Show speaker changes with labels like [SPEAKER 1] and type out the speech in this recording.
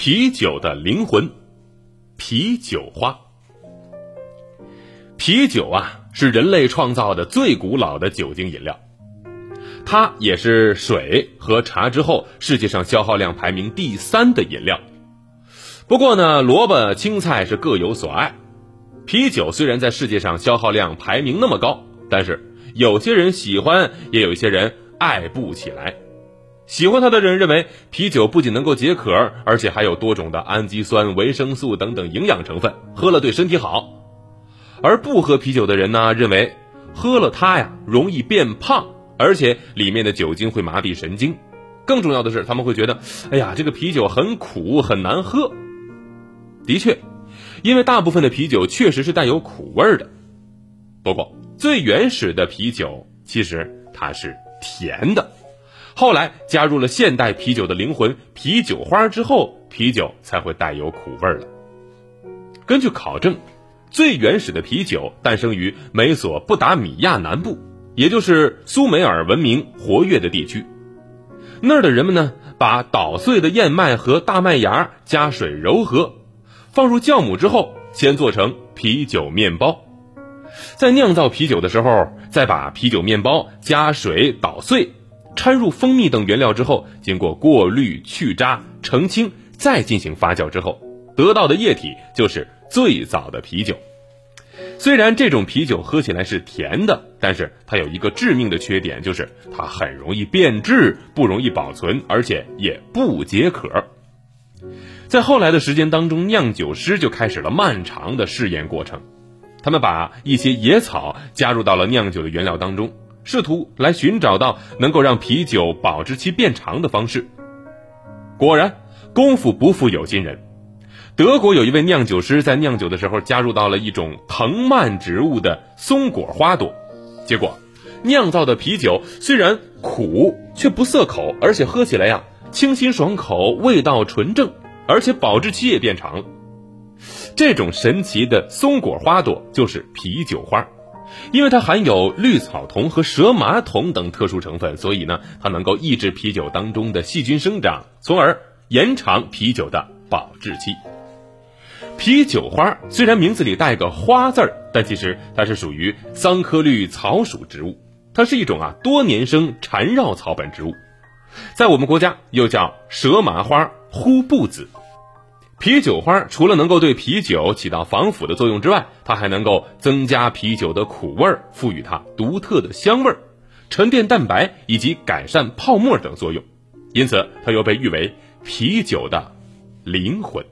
[SPEAKER 1] 啤酒的灵魂——啤酒花。啤酒啊，是人类创造的最古老的酒精饮料，它也是水和茶之后世界上消耗量排名第三的饮料。不过呢，萝卜青菜是各有所爱。啤酒虽然在世界上消耗量排名那么高，但是有些人喜欢，也有一些人爱不起来。喜欢它的人认为，啤酒不仅能够解渴，而且还有多种的氨基酸、维生素等等营养成分，喝了对身体好。而不喝啤酒的人呢，认为喝了它呀容易变胖，而且里面的酒精会麻痹神经。更重要的是，他们会觉得，哎呀，这个啤酒很苦，很难喝。的确，因为大部分的啤酒确实是带有苦味的。不过，最原始的啤酒其实它是甜的。后来加入了现代啤酒的灵魂——啤酒花之后，啤酒才会带有苦味了。根据考证。最原始的啤酒诞生于美索不达米亚南部，也就是苏美尔文明活跃的地区。那儿的人们呢，把捣碎的燕麦和大麦芽加水揉合，放入酵母之后，先做成啤酒面包。在酿造啤酒的时候，再把啤酒面包加水捣碎，掺入蜂蜜等原料之后，经过过滤、去渣、澄清，再进行发酵之后，得到的液体就是。最早的啤酒，虽然这种啤酒喝起来是甜的，但是它有一个致命的缺点，就是它很容易变质，不容易保存，而且也不解渴。在后来的时间当中，酿酒师就开始了漫长的试验过程，他们把一些野草加入到了酿酒的原料当中，试图来寻找到能够让啤酒保质期变长的方式。果然，功夫不负有心人。德国有一位酿酒师在酿酒的时候加入到了一种藤蔓植物的松果花朵，结果酿造的啤酒虽然苦却不涩口，而且喝起来呀清新爽口，味道纯正，而且保质期也变长了。这种神奇的松果花朵就是啤酒花，因为它含有绿草酮和蛇麻酮等特殊成分，所以呢它能够抑制啤酒当中的细菌生长，从而延长啤酒的保质期。啤酒花虽然名字里带个花字儿，但其实它是属于桑科绿草属植物。它是一种啊多年生缠绕草本植物，在我们国家又叫蛇麻花、呼布子。啤酒花除了能够对啤酒起到防腐的作用之外，它还能够增加啤酒的苦味儿，赋予它独特的香味儿、沉淀蛋白以及改善泡沫等作用。因此，它又被誉为啤酒的灵魂。